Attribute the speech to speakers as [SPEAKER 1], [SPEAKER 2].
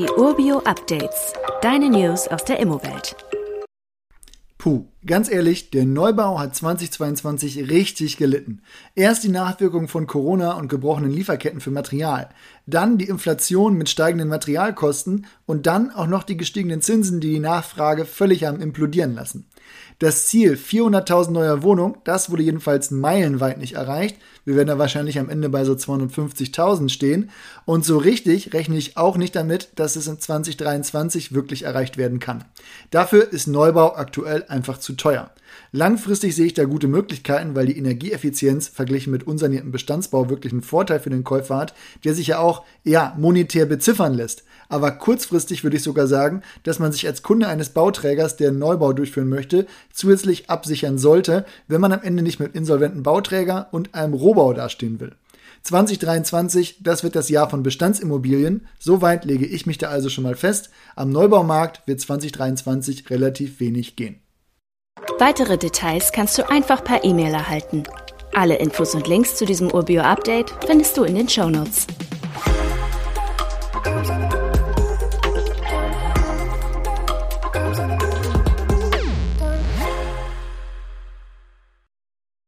[SPEAKER 1] Die Urbio Updates. Deine News aus der Immowelt.
[SPEAKER 2] Puh, ganz ehrlich, der Neubau hat 2022 richtig gelitten. Erst die Nachwirkungen von Corona und gebrochenen Lieferketten für Material, dann die Inflation mit steigenden Materialkosten und dann auch noch die gestiegenen Zinsen, die die Nachfrage völlig haben implodieren lassen. Das Ziel 400.000 neuer Wohnungen, das wurde jedenfalls meilenweit nicht erreicht. Wir werden da wahrscheinlich am Ende bei so 250.000 stehen. Und so richtig rechne ich auch nicht damit, dass es in 2023 wirklich erreicht werden kann. Dafür ist Neubau aktuell einfach zu teuer. Langfristig sehe ich da gute Möglichkeiten, weil die Energieeffizienz verglichen mit unsaniertem Bestandsbau wirklich einen Vorteil für den Käufer hat, der sich ja auch ja, monetär beziffern lässt. Aber kurzfristig würde ich sogar sagen, dass man sich als Kunde eines Bauträgers, der einen Neubau durchführen möchte, zusätzlich absichern sollte, wenn man am Ende nicht mit insolventen Bauträger und einem Rohbau dastehen will. 2023, das wird das Jahr von Bestandsimmobilien. Soweit lege ich mich da also schon mal fest. Am Neubaumarkt wird 2023 relativ wenig gehen.
[SPEAKER 1] Weitere Details kannst du einfach per E-Mail erhalten. Alle Infos und Links zu diesem Urbio-Update findest du in den Show Notes.